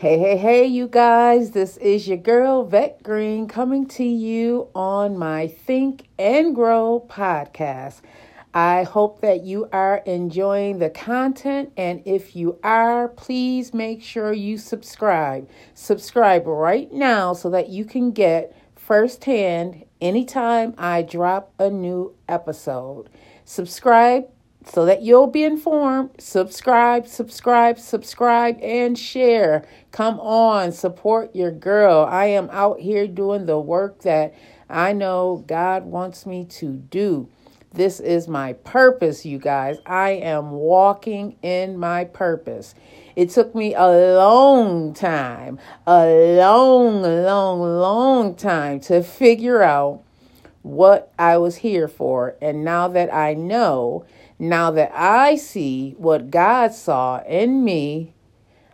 Hey, hey, hey, you guys, this is your girl, Vet Green, coming to you on my Think and Grow podcast. I hope that you are enjoying the content, and if you are, please make sure you subscribe. Subscribe right now so that you can get firsthand anytime I drop a new episode. Subscribe so that you'll be informed. Subscribe, subscribe, subscribe, and share. Come on, support your girl. I am out here doing the work that I know God wants me to do. This is my purpose, you guys. I am walking in my purpose. It took me a long time, a long, long, long time to figure out what I was here for. And now that I know, now that I see what God saw in me,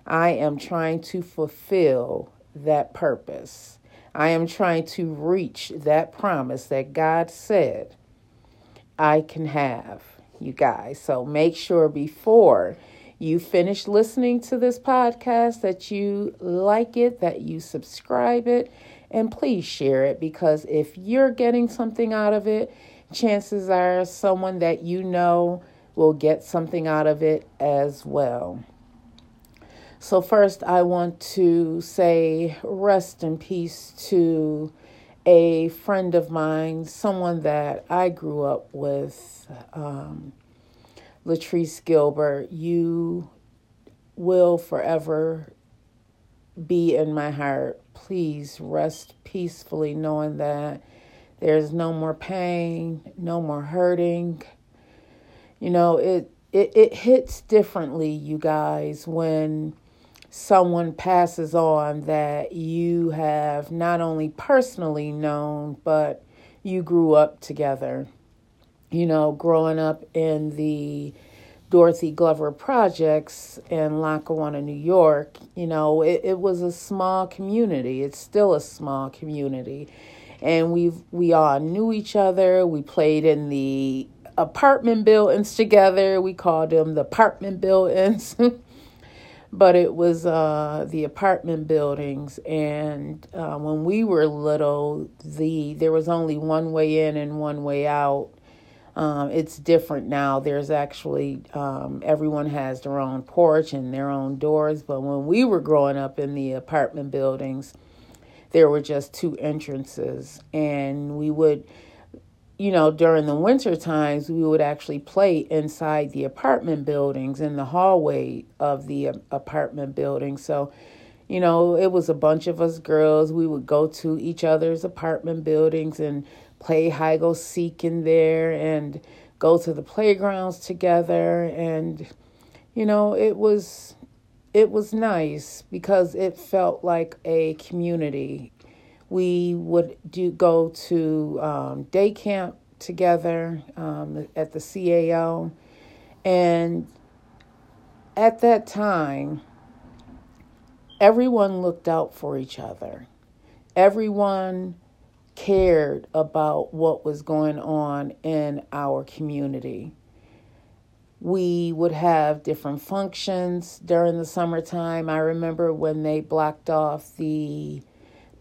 I am trying to fulfill that purpose. I am trying to reach that promise that God said I can have, you guys. So make sure before you finish listening to this podcast that you like it, that you subscribe it, and please share it because if you're getting something out of it, chances are someone that you know will get something out of it as well. So, first, I want to say rest in peace to a friend of mine, someone that I grew up with, um, Latrice Gilbert. You will forever be in my heart. Please rest peacefully knowing that there's no more pain, no more hurting. You know, it it, it hits differently, you guys, when someone passes on that you have not only personally known, but you grew up together. You know, growing up in the Dorothy Glover projects in Lackawanna, New York, you know, it, it was a small community. It's still a small community and we we all knew each other. We played in the apartment buildings together. We called them the apartment buildings. but it was uh, the apartment buildings and uh, when we were little the there was only one way in and one way out um, it's different now. There's actually um, everyone has their own porch and their own doors but when we were growing up in the apartment buildings there were just two entrances and we would you know during the winter times we would actually play inside the apartment buildings in the hallway of the apartment building. So you know it was a bunch of us girls. We would go to each other's apartment buildings and play hide go seek in there and go to the playgrounds together and you know it was it was nice because it felt like a community. We would do go to um, day camp together um, at the CAO, and at that time, everyone looked out for each other. Everyone cared about what was going on in our community we would have different functions during the summertime. I remember when they blocked off the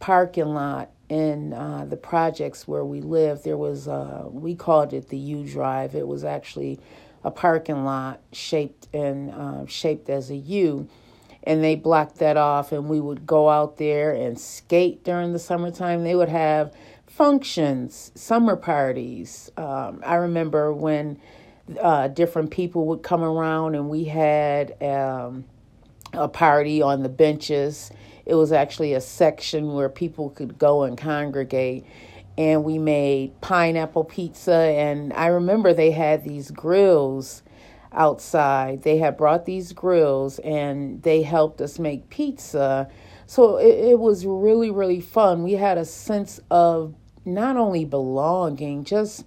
parking lot in uh, the projects where we lived. There was, uh, we called it the U Drive. It was actually a parking lot shaped and uh, shaped as a U. And they blocked that off, and we would go out there and skate during the summertime. They would have functions, summer parties. Um, I remember when uh, different people would come around, and we had um, a party on the benches. It was actually a section where people could go and congregate. And we made pineapple pizza. And I remember they had these grills outside. They had brought these grills and they helped us make pizza. So it, it was really, really fun. We had a sense of not only belonging, just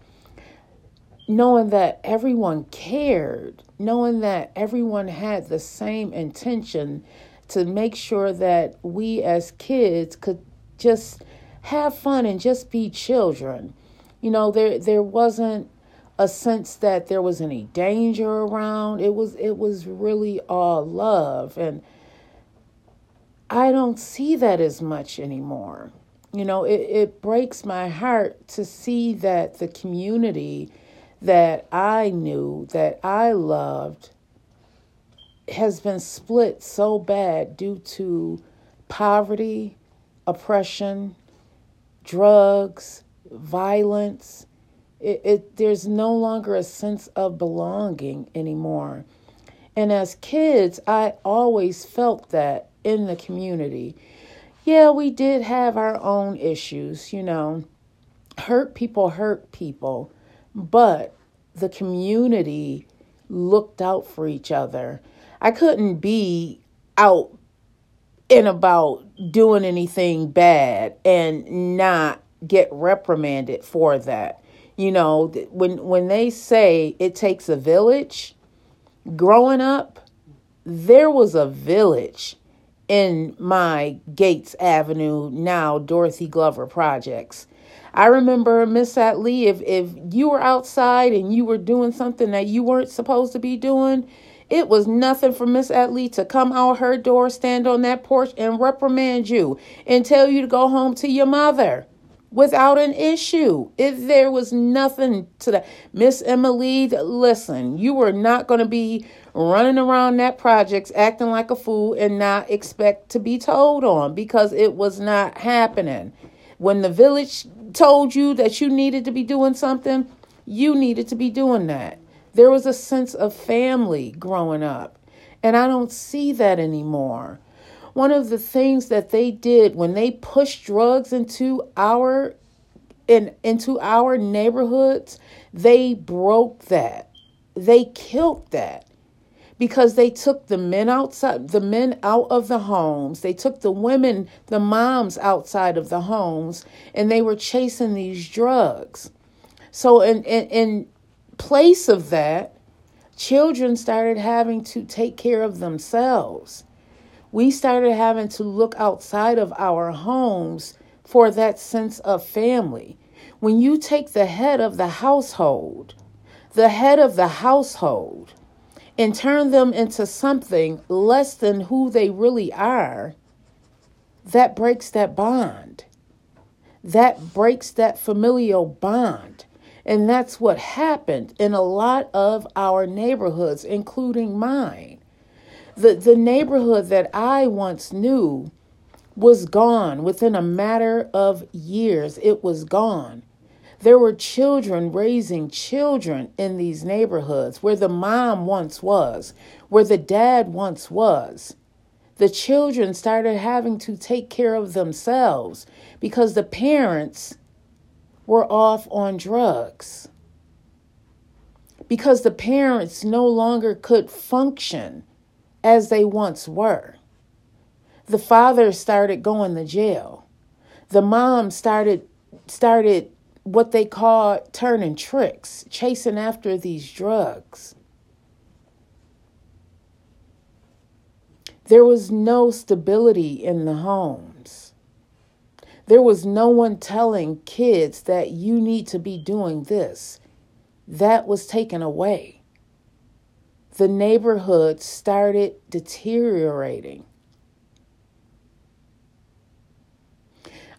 knowing that everyone cared, knowing that everyone had the same intention to make sure that we as kids could just have fun and just be children. You know, there there wasn't a sense that there was any danger around. It was it was really all love and I don't see that as much anymore. You know, it, it breaks my heart to see that the community that I knew, that I loved, has been split so bad due to poverty, oppression, drugs, violence. It, it, there's no longer a sense of belonging anymore. And as kids, I always felt that in the community. Yeah, we did have our own issues, you know. Hurt people hurt people, but the community looked out for each other. I couldn't be out and about doing anything bad and not get reprimanded for that. You know, when when they say it takes a village, growing up, there was a village in my Gates Avenue, now Dorothy Glover projects. I remember Miss Atlee, if if you were outside and you were doing something that you weren't supposed to be doing, it was nothing for Miss Atlee to come out her door, stand on that porch, and reprimand you and tell you to go home to your mother without an issue. If there was nothing to that. Miss Emily, listen, you were not going to be running around that projects acting like a fool and not expect to be told on because it was not happening. When the village told you that you needed to be doing something, you needed to be doing that. There was a sense of family growing up, and I don't see that anymore. One of the things that they did when they pushed drugs into our in into our neighborhoods, they broke that. They killed that because they took the men outside the men out of the homes. They took the women the moms outside of the homes and they were chasing these drugs. So in in, in place of that children started having to take care of themselves we started having to look outside of our homes for that sense of family when you take the head of the household the head of the household and turn them into something less than who they really are, that breaks that bond. That breaks that familial bond. And that's what happened in a lot of our neighborhoods, including mine. The, the neighborhood that I once knew was gone within a matter of years. It was gone. There were children raising children in these neighborhoods where the mom once was, where the dad once was. The children started having to take care of themselves because the parents were off on drugs. Because the parents no longer could function as they once were. The father started going to jail. The mom started started what they call turning tricks, chasing after these drugs. There was no stability in the homes. There was no one telling kids that you need to be doing this. That was taken away. The neighborhood started deteriorating.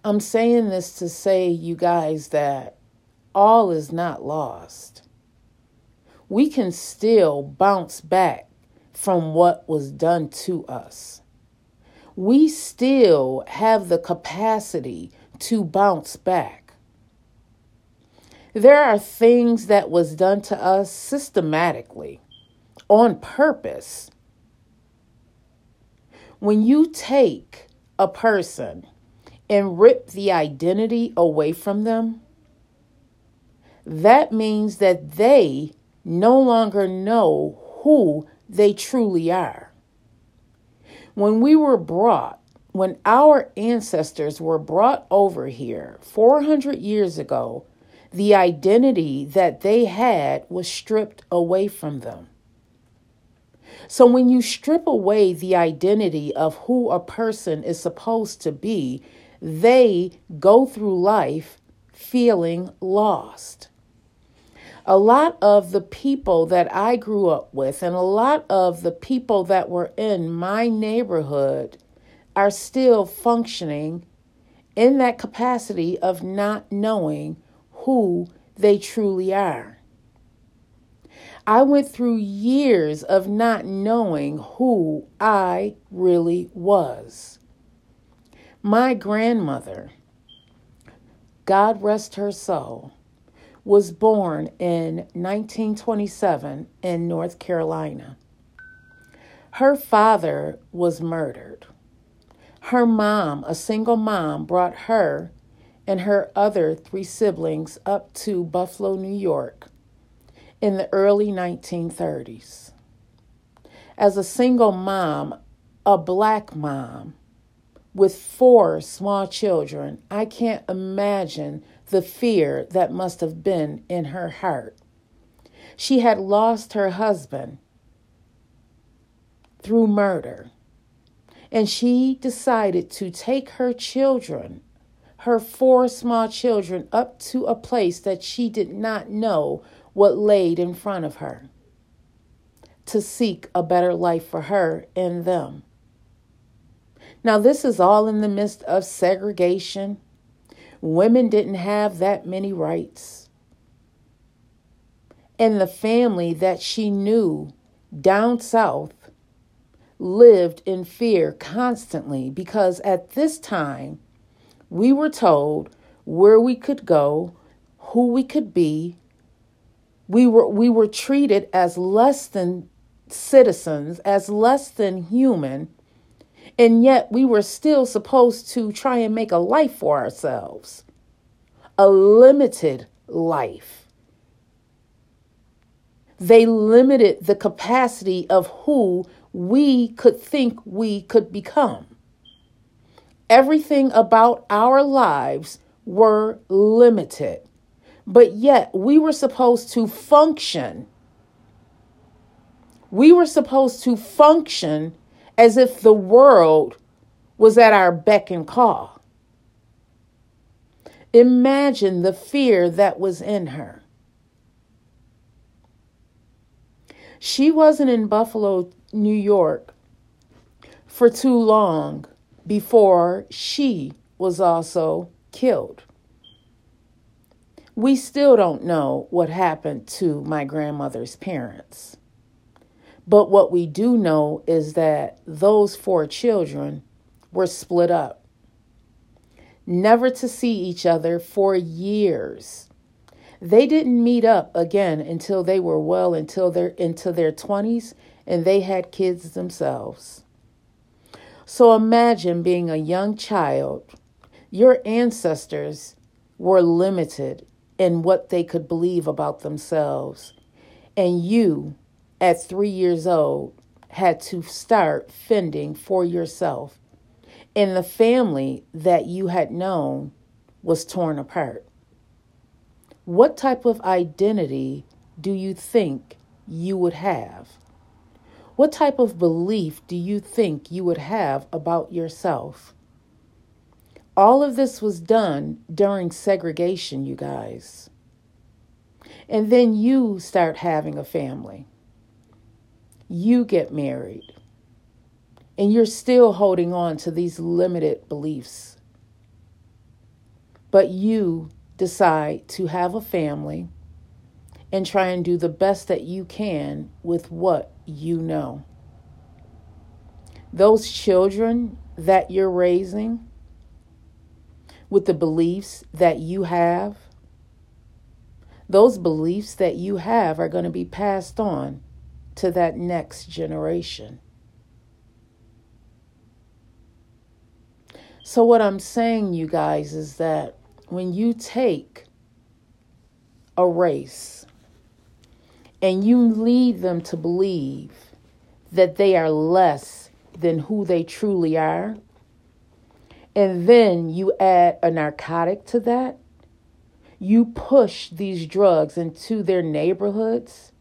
I'm saying this to say, you guys, that all is not lost. We can still bounce back from what was done to us. We still have the capacity to bounce back. There are things that was done to us systematically, on purpose. When you take a person and rip the identity away from them, that means that they no longer know who they truly are. When we were brought, when our ancestors were brought over here 400 years ago, the identity that they had was stripped away from them. So, when you strip away the identity of who a person is supposed to be, they go through life feeling lost. A lot of the people that I grew up with, and a lot of the people that were in my neighborhood, are still functioning in that capacity of not knowing who they truly are. I went through years of not knowing who I really was. My grandmother, God rest her soul, was born in 1927 in North Carolina. Her father was murdered. Her mom, a single mom, brought her and her other three siblings up to Buffalo, New York in the early 1930s. As a single mom, a black mom with four small children, I can't imagine the fear that must have been in her heart. She had lost her husband through murder, and she decided to take her children her four small children up to a place that she did not know what laid in front of her to seek a better life for her and them. Now, this is all in the midst of segregation. Women didn't have that many rights. And the family that she knew down south lived in fear constantly because at this time, we were told where we could go, who we could be. We were, we were treated as less than citizens, as less than human, and yet we were still supposed to try and make a life for ourselves, a limited life. They limited the capacity of who we could think we could become everything about our lives were limited. But yet we were supposed to function. We were supposed to function as if the world was at our beck and call. Imagine the fear that was in her. She wasn't in Buffalo, New York for too long before she was also killed. We still don't know what happened to my grandmother's parents. But what we do know is that those four children were split up, never to see each other for years. They didn't meet up again until they were well until their into their 20s and they had kids themselves. So imagine being a young child. Your ancestors were limited in what they could believe about themselves. And you, at three years old, had to start fending for yourself. And the family that you had known was torn apart. What type of identity do you think you would have? What type of belief do you think you would have about yourself? All of this was done during segregation, you guys. And then you start having a family. You get married. And you're still holding on to these limited beliefs. But you decide to have a family and try and do the best that you can with what you know. Those children that you're raising with the beliefs that you have, those beliefs that you have are going to be passed on to that next generation. So, what I'm saying, you guys, is that when you take a race and you lead them to believe that they are less than who they truly are, and then you add a narcotic to that, you push these drugs into their neighborhoods,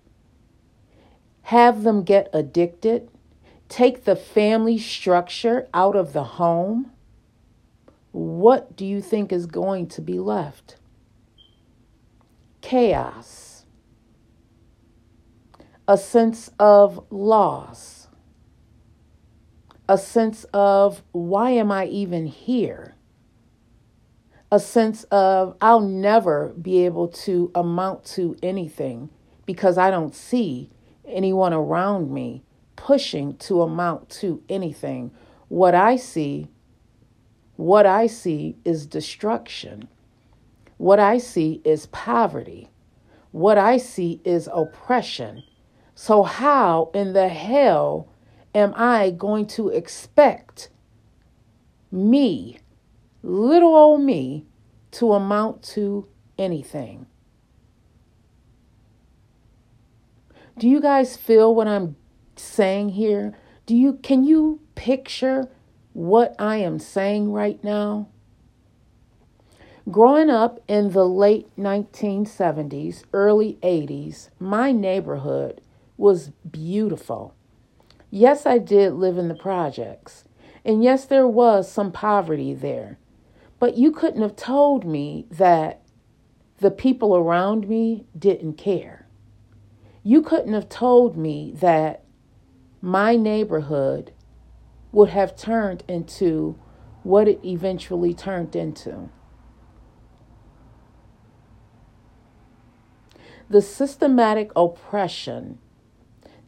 have them get addicted, take the family structure out of the home, what do you think is going to be left? Chaos. A sense of loss, a sense of why am I even here? A sense of I'll never be able to amount to anything because I don't see anyone around me pushing to amount to anything. What I see, what I see is destruction. What I see is poverty. What I see is oppression. So, how in the hell am I going to expect me, little old me, to amount to anything? Do you guys feel what I'm saying here? Do you can you picture what I am saying right now? Growing up in the late 1970s, early 80s, my neighborhood was beautiful. Yes, I did live in the projects. And yes, there was some poverty there. But you couldn't have told me that the people around me didn't care. You couldn't have told me that my neighborhood would have turned into what it eventually turned into. The systematic oppression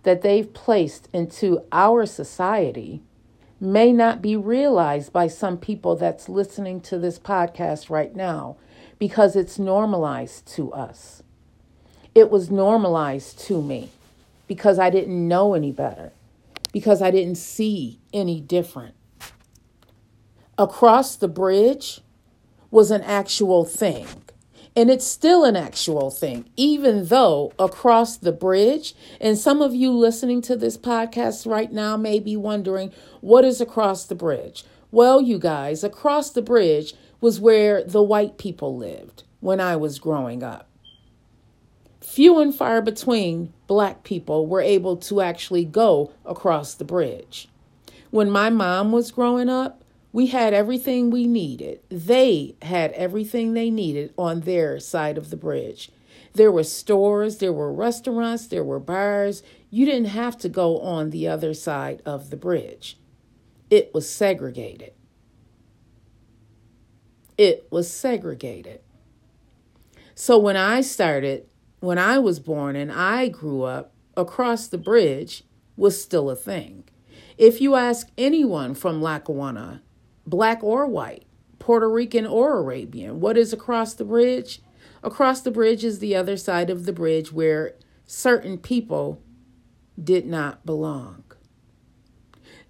that they've placed into our society may not be realized by some people that's listening to this podcast right now because it's normalized to us. It was normalized to me because I didn't know any better, because I didn't see any different. Across the bridge was an actual thing. And it's still an actual thing, even though across the bridge, and some of you listening to this podcast right now may be wondering, what is across the bridge? Well, you guys, across the bridge was where the white people lived when I was growing up. Few and far between black people were able to actually go across the bridge. When my mom was growing up, we had everything we needed. They had everything they needed on their side of the bridge. There were stores, there were restaurants, there were bars. You didn't have to go on the other side of the bridge. It was segregated. It was segregated. So when I started, when I was born and I grew up, across the bridge was still a thing. If you ask anyone from Lackawanna, black or white, Puerto Rican or Arabian. What is across the bridge? Across the bridge is the other side of the bridge where certain people did not belong.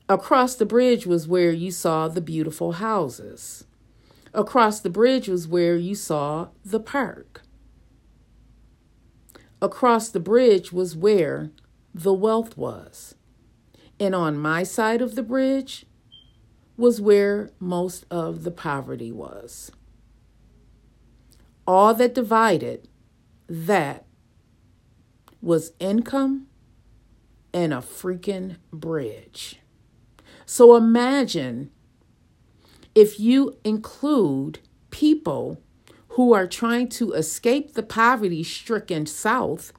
Across the bridge was where you saw the beautiful houses. Across the bridge was where you saw the park. Across the bridge was where the wealth was. And on my side of the bridge was where most of the poverty was. All that divided that was income and a freaking bridge. So imagine if you include people who are trying to escape the poverty stricken South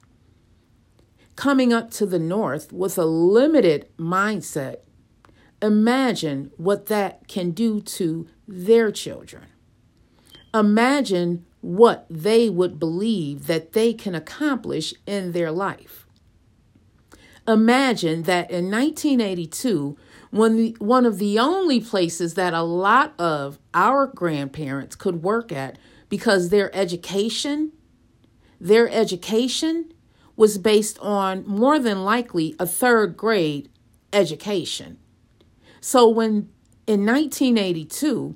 coming up to the North with a limited mindset Imagine what that can do to their children. Imagine what they would believe that they can accomplish in their life. Imagine that in 1982, when the, one of the only places that a lot of our grandparents could work at because their education, their education was based on more than likely a third grade education. So when in 1982,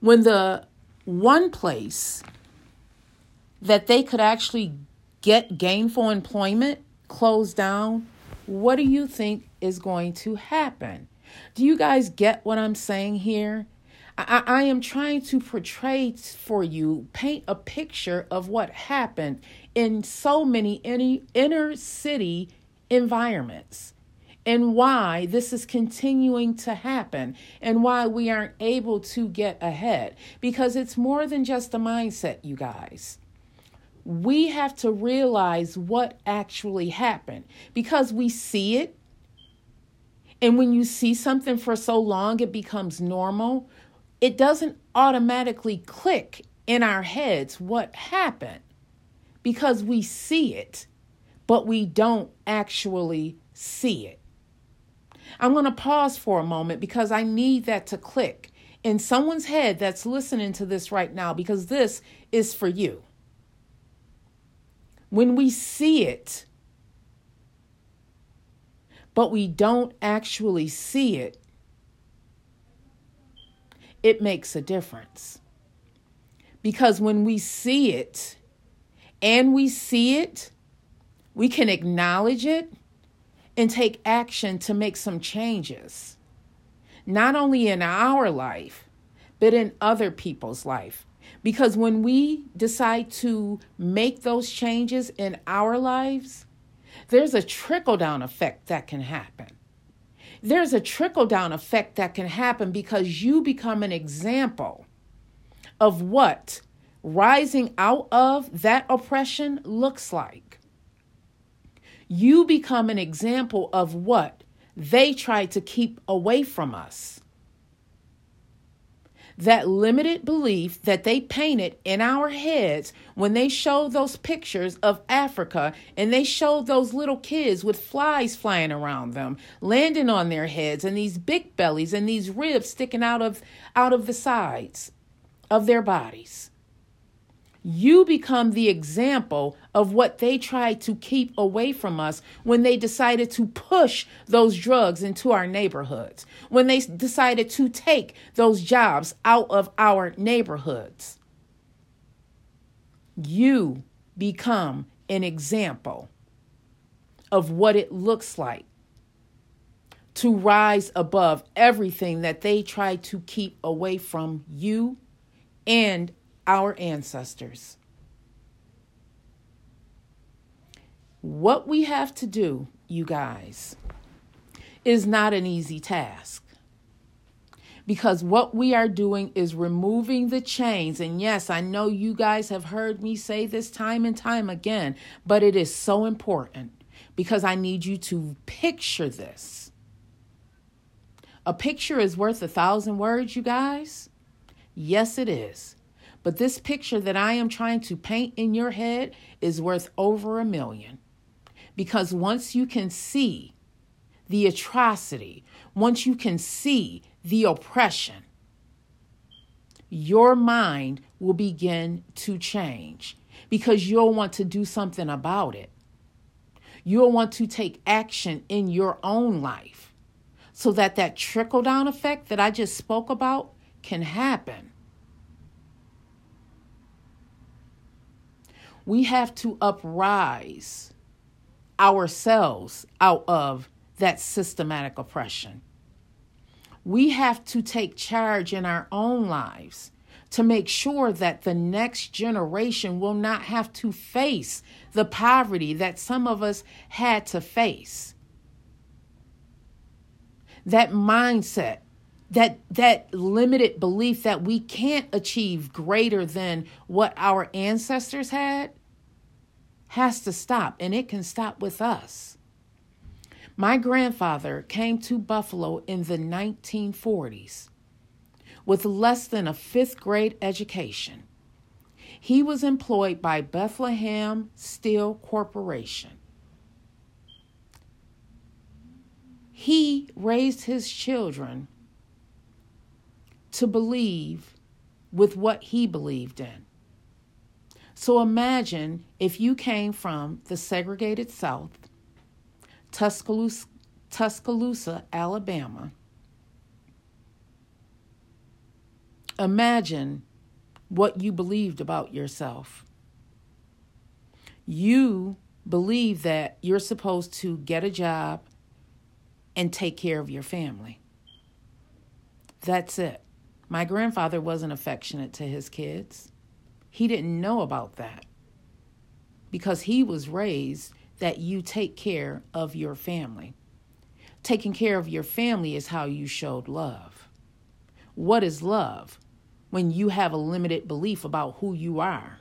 when the one place that they could actually get gainful employment closed down, what do you think is going to happen? Do you guys get what I'm saying here? I, I, am trying to portray for you, paint a picture of what happened in so many inner, inner city environments and why this is continuing to happen and why we aren't able to get ahead. Because it's more than just a mindset, you guys. We have to realize what actually happened because we see it And when you see something for so long, it becomes normal. It doesn't automatically click in our heads what happened because we see it, but we don't actually see it. I'm going to pause for a moment because I need that to click in someone's head that's listening to this right now because this is for you. When we see it, but we don't actually see it, it makes a difference. Because when we see it and we see it, we can acknowledge it and take action to make some changes, not only in our life, but in other people's life. Because when we decide to make those changes in our lives, there's a trickle down effect that can happen. There's a trickle down effect that can happen because you become an example of what rising out of that oppression looks like. You become an example of what they try to keep away from us. That limited belief that they painted in our heads when they showed those pictures of Africa and they showed those little kids with flies flying around them, landing on their heads and these big bellies and these ribs sticking out of out of the sides of their bodies you become the example of what they tried to keep away from us when they decided to push those drugs into our neighborhoods, when they decided to take those jobs out of our neighborhoods. You become an example of what it looks like to rise above everything that they tried to keep away from you and our ancestors. What we have to do, you guys, is not an easy task. Because what we are doing is removing the chains. And yes, I know you guys have heard me say this time and time again, but it is so important because I need you to picture this. A picture is worth a thousand words, you guys. Yes, it is. But this picture that I am trying to paint in your head is worth over a million. Because once you can see the atrocity, once you can see the oppression, your mind will begin to change because you'll want to do something about it. You'll want to take action in your own life so that that trickle down effect that I just spoke about can happen. We have to uprise ourselves out of that systematic oppression. We have to take charge in our own lives to make sure that the next generation will not have to face the poverty that some of us had to face. That mindset, that that limited belief that we can't achieve greater than what our ancestors had has to stop, and it can stop with us. My grandfather came to Buffalo in the 1940s with less than a fifth grade education. He was employed by Bethlehem Steel Corporation. He raised his children to believe with what he believed in. So imagine if you came from the segregated South, Tuscaloosa, Tuscaloosa, Alabama. Imagine what you believed about yourself. You believe that you're supposed to get a job and take care of your family. That's it. My grandfather wasn't affectionate to his kids. He didn't know about that because he was raised that you take care of your family. Taking care of your family is how you showed love. What is love? When you have a limited belief about who you are.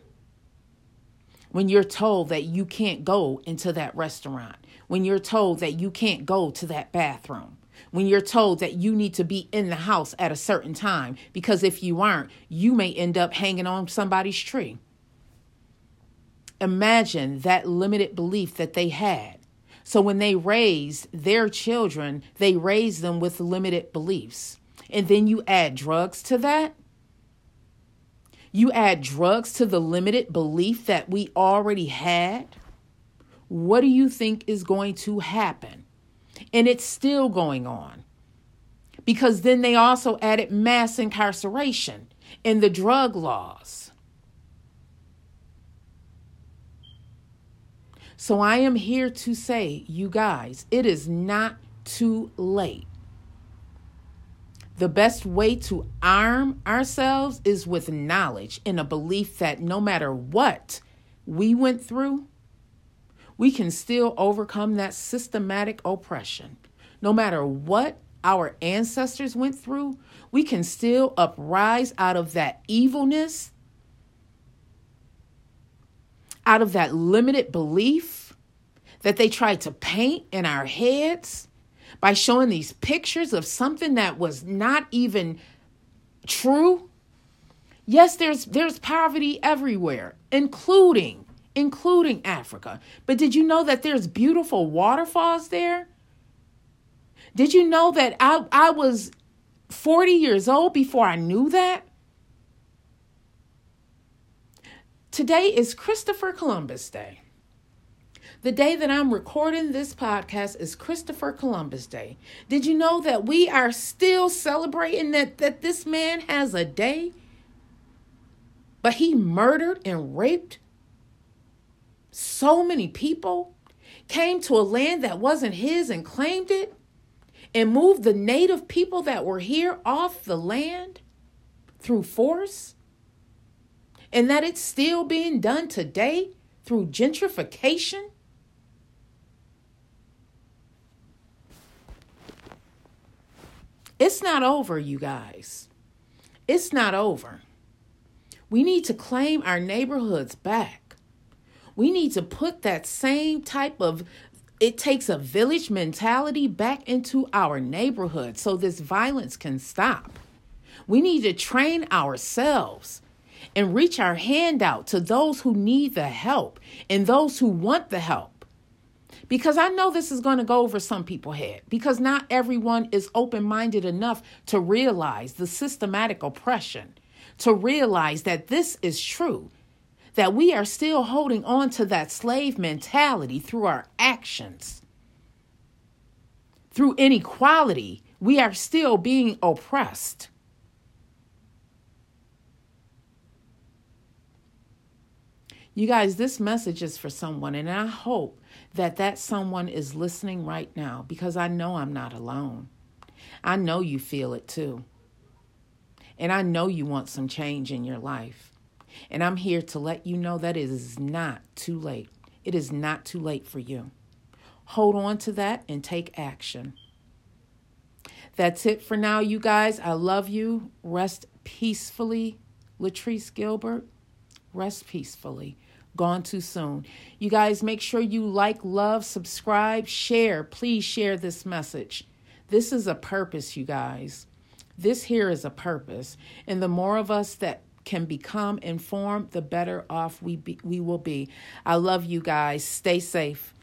When you're told that you can't go into that restaurant. When you're told that you can't go to that bathroom. When you're told that you need to be in the house at a certain time because if you aren't, you may end up hanging on somebody's tree. Imagine that limited belief that they had. So when they raised their children, they raised them with limited beliefs. And then you add drugs to that. You add drugs to the limited belief that we already had. What do you think is going to happen? And it's still going on. Because then they also added mass incarceration in the drug laws. So I am here to say, you guys, it is not too late. The best way to arm ourselves is with knowledge and a belief that no matter what we went through, we can still overcome that systematic oppression. No matter what our ancestors went through, we can still uprise out of that evilness, out of that limited belief that they tried to paint in our heads by showing these pictures of something that was not even true. Yes, there's there's poverty everywhere, including including Africa. But did you know that there's beautiful waterfalls there? Did you know that I, I was 40 years old before I knew that? Today is Christopher Columbus Day. The day that I'm recording this podcast is Christopher Columbus Day. Did you know that we are still celebrating that, that this man has a day? But he murdered and raped so many people came to a land that wasn't his and claimed it and moved the native people that were here off the land through force, and that it's still being done today through gentrification. It's not over, you guys. It's not over. We need to claim our neighborhoods back. We need to put that same type of it takes a village mentality back into our neighborhood so this violence can stop. We need to train ourselves and reach our hand out to those who need the help and those who want the help. Because I know this is going to go over some people's head because not everyone is open minded enough to realize the systematic oppression, to realize that this is true, that we are still holding on to that slave mentality through our actions. Through inequality, we are still being oppressed. You guys, this message is for someone, and I hope that that someone is listening right now because I know I'm not alone. I know you feel it too. And I know you want some change in your life. And I'm here to let you know that it is not too late. It is not too late for you. Hold on to that and take action. That's it for now, you guys. I love you. Rest peacefully, Latrice Gilbert. Rest peacefully. Gone too soon. You guys make sure you like, love, subscribe, share. Please share this message. This is a purpose, you guys. This here is a purpose. And the more of us that can become informed, the better off we be, we will be. I love you guys. Stay safe.